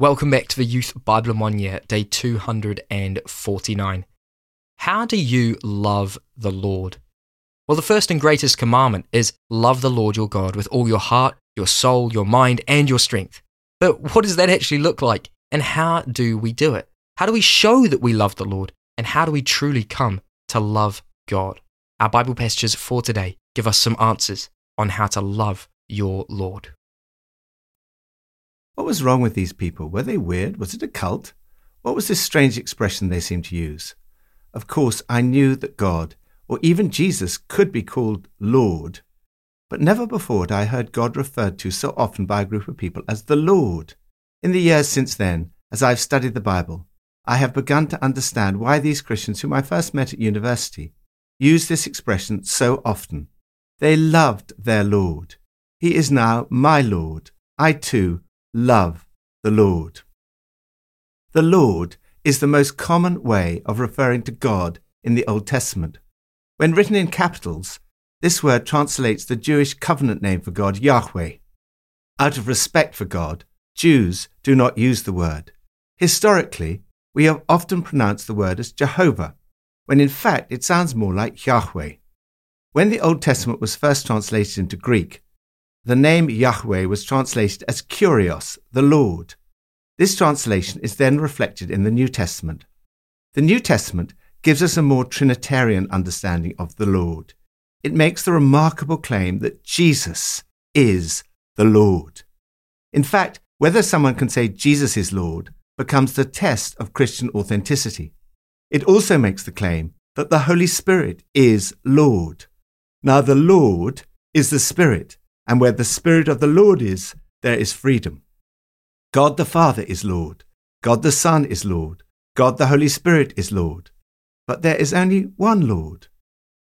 Welcome back to the Youth Bible in One Year, day 249. How do you love the Lord? Well, the first and greatest commandment is love the Lord your God with all your heart, your soul, your mind, and your strength. But what does that actually look like? And how do we do it? How do we show that we love the Lord? And how do we truly come to love God? Our Bible passages for today give us some answers on how to love your Lord. What was wrong with these people? Were they weird? Was it a cult? What was this strange expression they seemed to use? Of course, I knew that God, or even Jesus, could be called Lord, but never before had I heard God referred to so often by a group of people as the Lord. In the years since then, as I've studied the Bible, I have begun to understand why these Christians whom I first met at university use this expression so often. They loved their Lord. He is now my Lord. I too love the Lord. The Lord is the most common way of referring to God in the Old Testament. When written in capitals, this word translates the Jewish covenant name for God, Yahweh. Out of respect for God, Jews do not use the word. Historically, we have often pronounced the word as Jehovah, when in fact it sounds more like Yahweh. When the Old Testament was first translated into Greek, the name Yahweh was translated as Kyrios, the Lord. This translation is then reflected in the New Testament. The New Testament gives us a more Trinitarian understanding of the Lord. It makes the remarkable claim that Jesus is the Lord. In fact, whether someone can say Jesus is Lord becomes the test of Christian authenticity. It also makes the claim that the Holy Spirit is Lord. Now, the Lord is the Spirit, and where the Spirit of the Lord is, there is freedom. God the Father is Lord. God the Son is Lord. God the Holy Spirit is Lord. But there is only one Lord,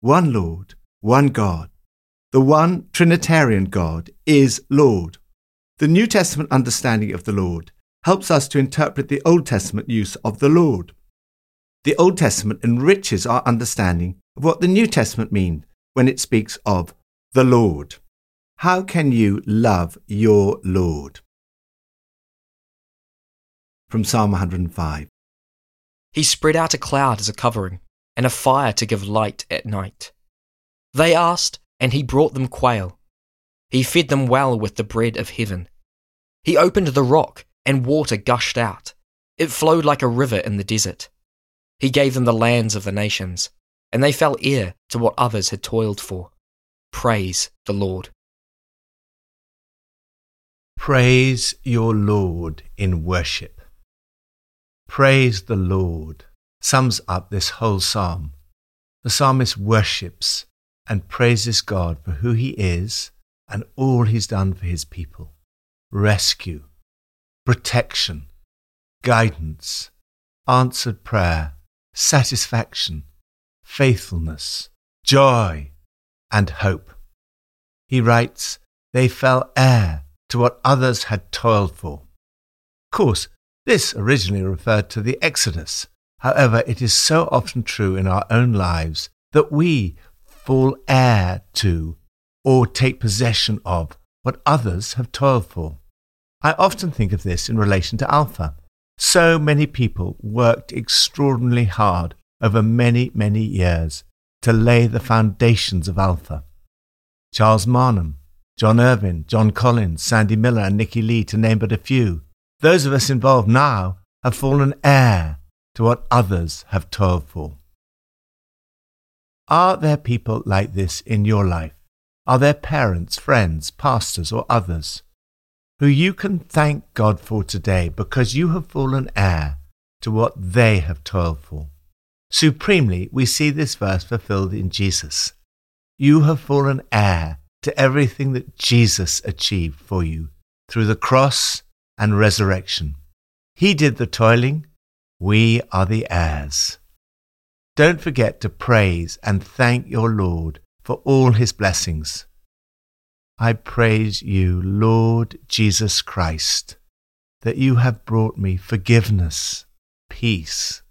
one Lord, one God. The one Trinitarian God is Lord. The New Testament understanding of the Lord helps us to interpret the Old Testament use of the Lord. The Old Testament enriches our understanding of what the New Testament means when it speaks of the Lord. How can you love your Lord? From Psalm 105 He spread out a cloud as a covering, and a fire to give light at night. They asked, and he brought them quail. He fed them well with the bread of heaven. He opened the rock, and water gushed out. It flowed like a river in the desert. He gave them the lands of the nations, and they fell heir to what others had toiled for. Praise the Lord. Praise your Lord in worship. Praise the Lord sums up this whole psalm. The psalmist worships and praises God for who he is and all he's done for his people rescue, protection, guidance, answered prayer, satisfaction, faithfulness, joy, and hope. He writes, They fell heir to what others had toiled for. Of course, this originally referred to the Exodus. However, it is so often true in our own lives that we fall heir to or take possession of what others have toiled for. I often think of this in relation to Alpha. So many people worked extraordinarily hard over many, many years to lay the foundations of Alpha. Charles Marnham, John Irvin, John Collins, Sandy Millar, and Nicky Lee, to name but a few. Those of us involved now have fallen heir to what others have toiled for. Are there people like this in your life? Are there parents, friends, pastors, or others who you can thank God for today because you have fallen heir to what they have toiled for? Supremely, we see this verse fulfilled in Jesus. You have fallen heir to everything that Jesus achieved for you through the cross and resurrection. He did the toiling, we are the heirs. Don't forget to praise and thank your Lord for all his blessings. I praise you, Lord Jesus Christ, that you have brought me forgiveness, peace,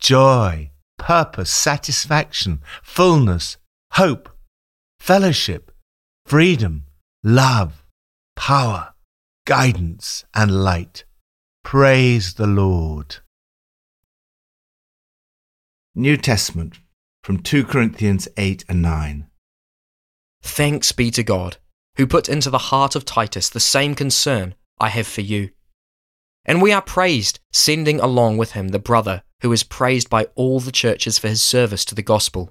joy, purpose, satisfaction, fullness, hope, fellowship, freedom, love, power, guidance, and light. Praise the Lord. New Testament from 2 Corinthians 8 and 9. Thanks be to God, who put into the heart of Titus the same concern I have for you. And we are praised, sending along with him the brother who is praised by all the churches for his service to the gospel.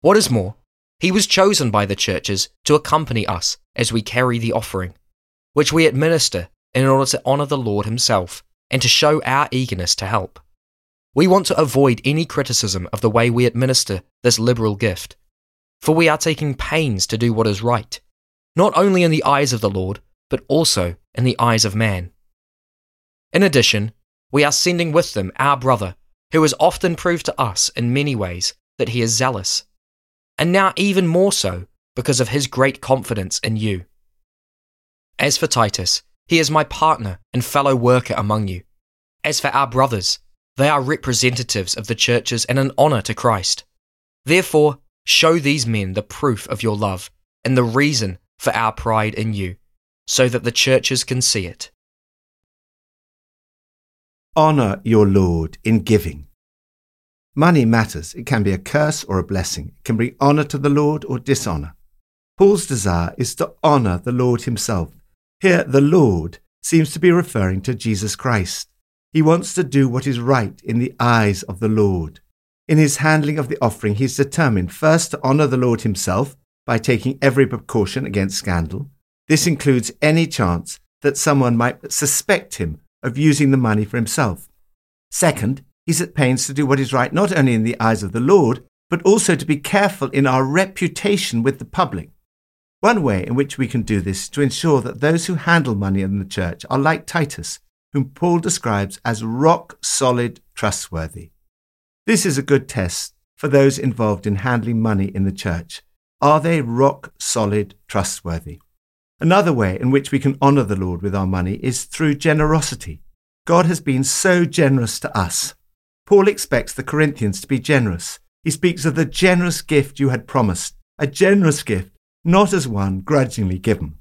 What is more, he was chosen by the churches to accompany us as we carry the offering, which we administer in order to honour the Lord himself and to show our eagerness to help. We want to avoid any criticism of the way we administer this liberal gift, for we are taking pains to do what is right, not only in the eyes of the Lord, but also in the eyes of man. In addition, we are sending with them our brother, who has often proved to us in many ways that he is zealous, and now even more so because of his great confidence in you. As for Titus, he is my partner and fellow worker among you. As for our brothers, they are representatives of the churches and an honour to Christ. Therefore, show these men the proof of your love and the reason for our pride in you, so that the churches can see it. Honour your Lord in giving. Money matters. It can be a curse or a blessing. It can bring honour to the Lord or dishonour. Paul's desire is to honour the Lord himself. Here, the Lord seems to be referring to Jesus Christ. He wants to do what is right in the eyes of the Lord. In his handling of the offering, he is determined first to honour the Lord himself by taking every precaution against scandal. This includes any chance that someone might suspect him of using the money for himself. Second, he's at pains to do what is right not only in the eyes of the Lord, but also to be careful in our reputation with the public. One way in which we can do this is to ensure that those who handle money in the church are like Titus, whom Paul describes as rock solid trustworthy. This is a good test for those involved in handling money in the church. Are they rock solid trustworthy? Another way in which we can honour the Lord with our money is through generosity. God has been so generous to us. Paul expects the Corinthians to be generous. He speaks of the generous gift you had promised, a generous gift, not as one grudgingly given.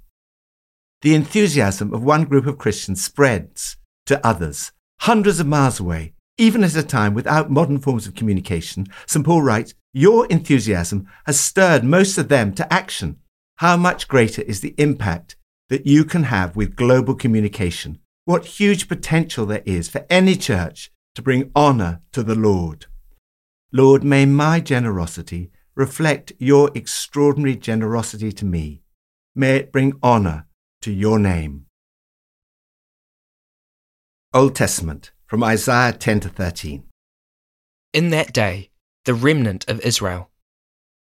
The enthusiasm of one group of Christians spreads to others, hundreds of miles away, even at a time without modern forms of communication. St. Paul writes, Your enthusiasm has stirred most of them to action. How much greater is the impact that you can have with global communication? What huge potential there is for any church to bring honour to the Lord. Lord, may my generosity reflect your extraordinary generosity to me. May it bring honour to your name. Old Testament from Isaiah 10 to 13. In that day, the remnant of Israel,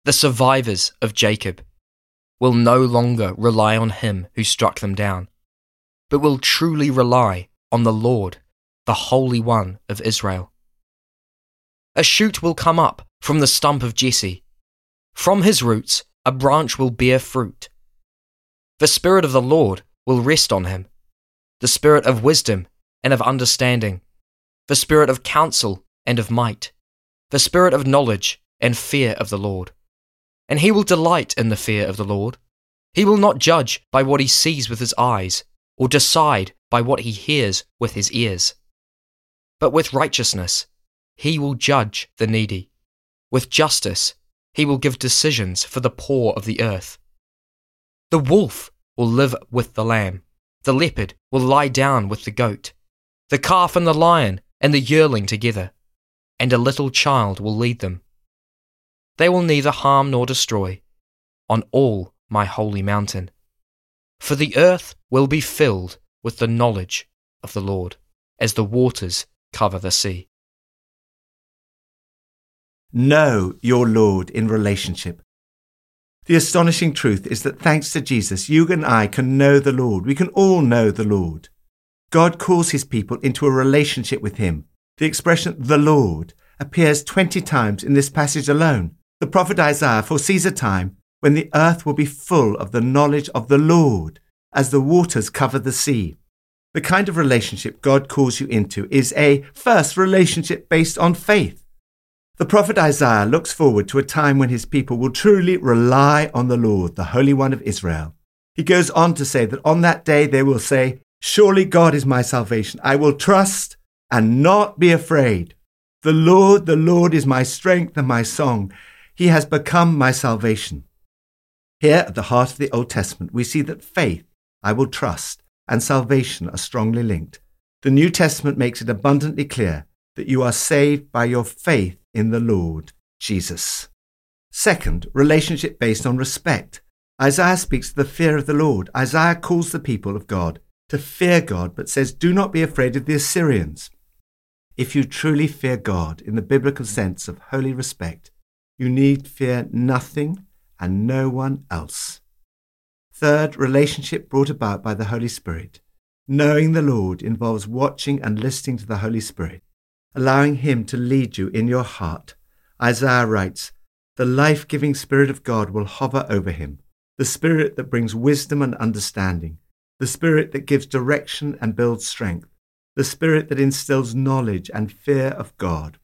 the survivors of Jacob, will no longer rely on him who struck them down, but will truly rely on the Lord, the Holy One of Israel. A shoot will come up from the stump of Jesse. From his roots, a branch will bear fruit. The Spirit of the Lord will rest on him the Spirit of wisdom and of understanding, the spirit of counsel and of might, the spirit of knowledge and fear of the Lord. And he will delight in the fear of the Lord. He will not judge by what he sees with his eyes, or decide by what he hears with his ears. But with righteousness, he will judge the needy. With justice, he will give decisions for the poor of the earth. The wolf will live with the lamb, the leopard will lie down with the goat the calf and the lion and the yearling together, and a little child will lead them. They will neither harm nor destroy on all my holy mountain. For the earth will be filled with the knowledge of the Lord, as the waters cover the sea. Know your Lord in relationship. The astonishing truth is that thanks to Jesus, you and I can know the Lord. We can all know the Lord. God calls his people into a relationship with him. The expression the Lord appears 20 times in this passage alone. The prophet Isaiah foresees a time when the earth will be full of the knowledge of the Lord as the waters cover the sea. The kind of relationship God calls you into is a first relationship based on faith. The prophet Isaiah looks forward to a time when his people will truly rely on the Lord, the Holy One of Israel. He goes on to say that on that day they will say, Surely God is my salvation. I will trust and not be afraid. The Lord, the Lord is my strength and my song. He has become my salvation. Here at the heart of the Old Testament, we see that faith, I will trust, and salvation are strongly linked. The New Testament makes it abundantly clear that you are saved by your faith in the Lord Jesus. Second, relationship based on respect. Isaiah speaks of the fear of the Lord. Isaiah calls the people of God to fear God, but says, Do not be afraid of the Assyrians. If you truly fear God in the biblical sense of holy respect, you need fear nothing and no one else. Third, relationship brought about by the Holy Spirit. Knowing the Lord involves watching and listening to the Holy Spirit, allowing Him to lead you in your heart. Isaiah writes, The life giving Spirit of God will hover over him, the Spirit that brings wisdom and understanding, the Spirit that gives direction and builds strength, the Spirit that instills knowledge and fear of God.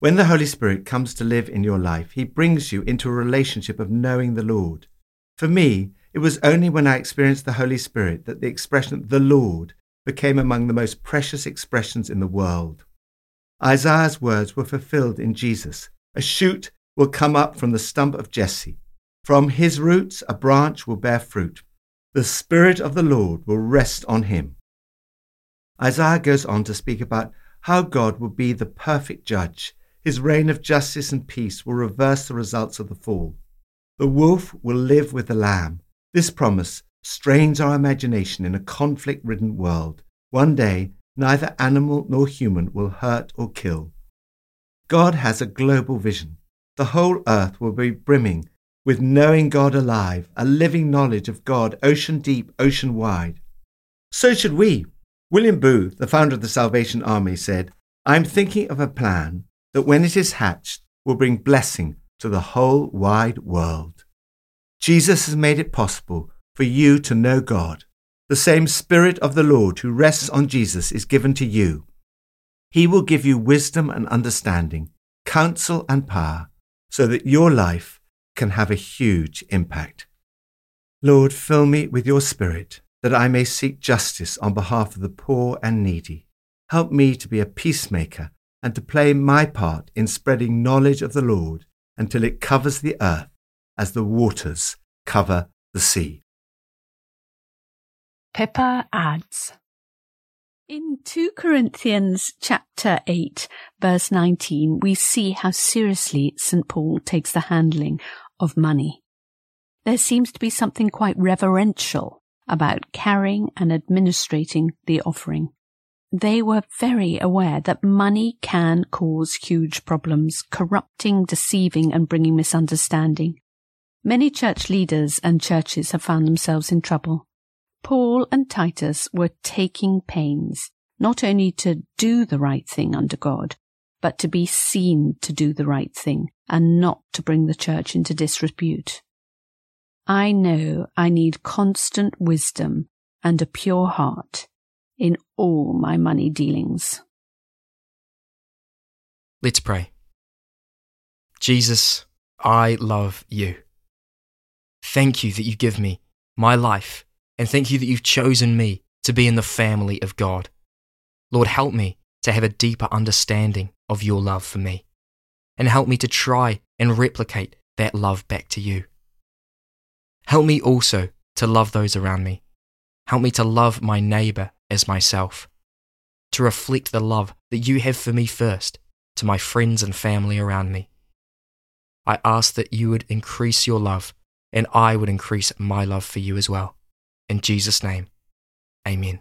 When the Holy Spirit comes to live in your life, He brings you into a relationship of knowing the Lord. For me, it was only when I experienced the Holy Spirit that the expression the Lord became among the most precious expressions in the world. Isaiah's words were fulfilled in Jesus. A shoot will come up from the stump of Jesse. From his roots, a branch will bear fruit. The Spirit of the Lord will rest on him. Isaiah goes on to speak about how God will be the perfect judge. His reign of justice and peace will reverse the results of the fall. The wolf will live with the lamb. This promise strains our imagination in a conflict ridden world. One day, neither animal nor human will hurt or kill. God has a global vision. The whole earth will be brimming with knowing God alive, a living knowledge of God, ocean deep, ocean wide. So should we. William Booth, the founder of the Salvation Army, said, I'm thinking of a plan that when it is hatched will bring blessing to the whole wide world. Jesus has made it possible for you to know God. The same Spirit of the Lord who rests on Jesus is given to you. He will give you wisdom and understanding, counsel and power, so that your life can have a huge impact. Lord, fill me with your Spirit that I may seek justice on behalf of the poor and needy. Help me to be a peacemaker and to play my part in spreading knowledge of the Lord until it covers the earth as the waters cover the sea. Pippa adds In 2 Corinthians chapter 8 verse 19 we see how seriously St Paul takes the handling of money. There seems to be something quite reverential about carrying and administrating the offering. They were very aware that money can cause huge problems, corrupting, deceiving, and bringing misunderstanding. Many church leaders and churches have found themselves in trouble. Paul and Titus were taking pains not only to do the right thing under God, but to be seen to do the right thing and not to bring the church into disrepute. I know I need constant wisdom and a pure heart in all my money dealings. Let's pray. Jesus, I love you. Thank you that you give me my life and thank you that you've chosen me to be in the family of God. Lord, help me to have a deeper understanding of your love for me, and help me to try and replicate that love back to you. Help me also to love those around me. Help me to love my neighbour as myself, to reflect the love that you have for me first to my friends and family around me. I ask that you would increase your love and I would increase my love for you as well. In Jesus' name, amen.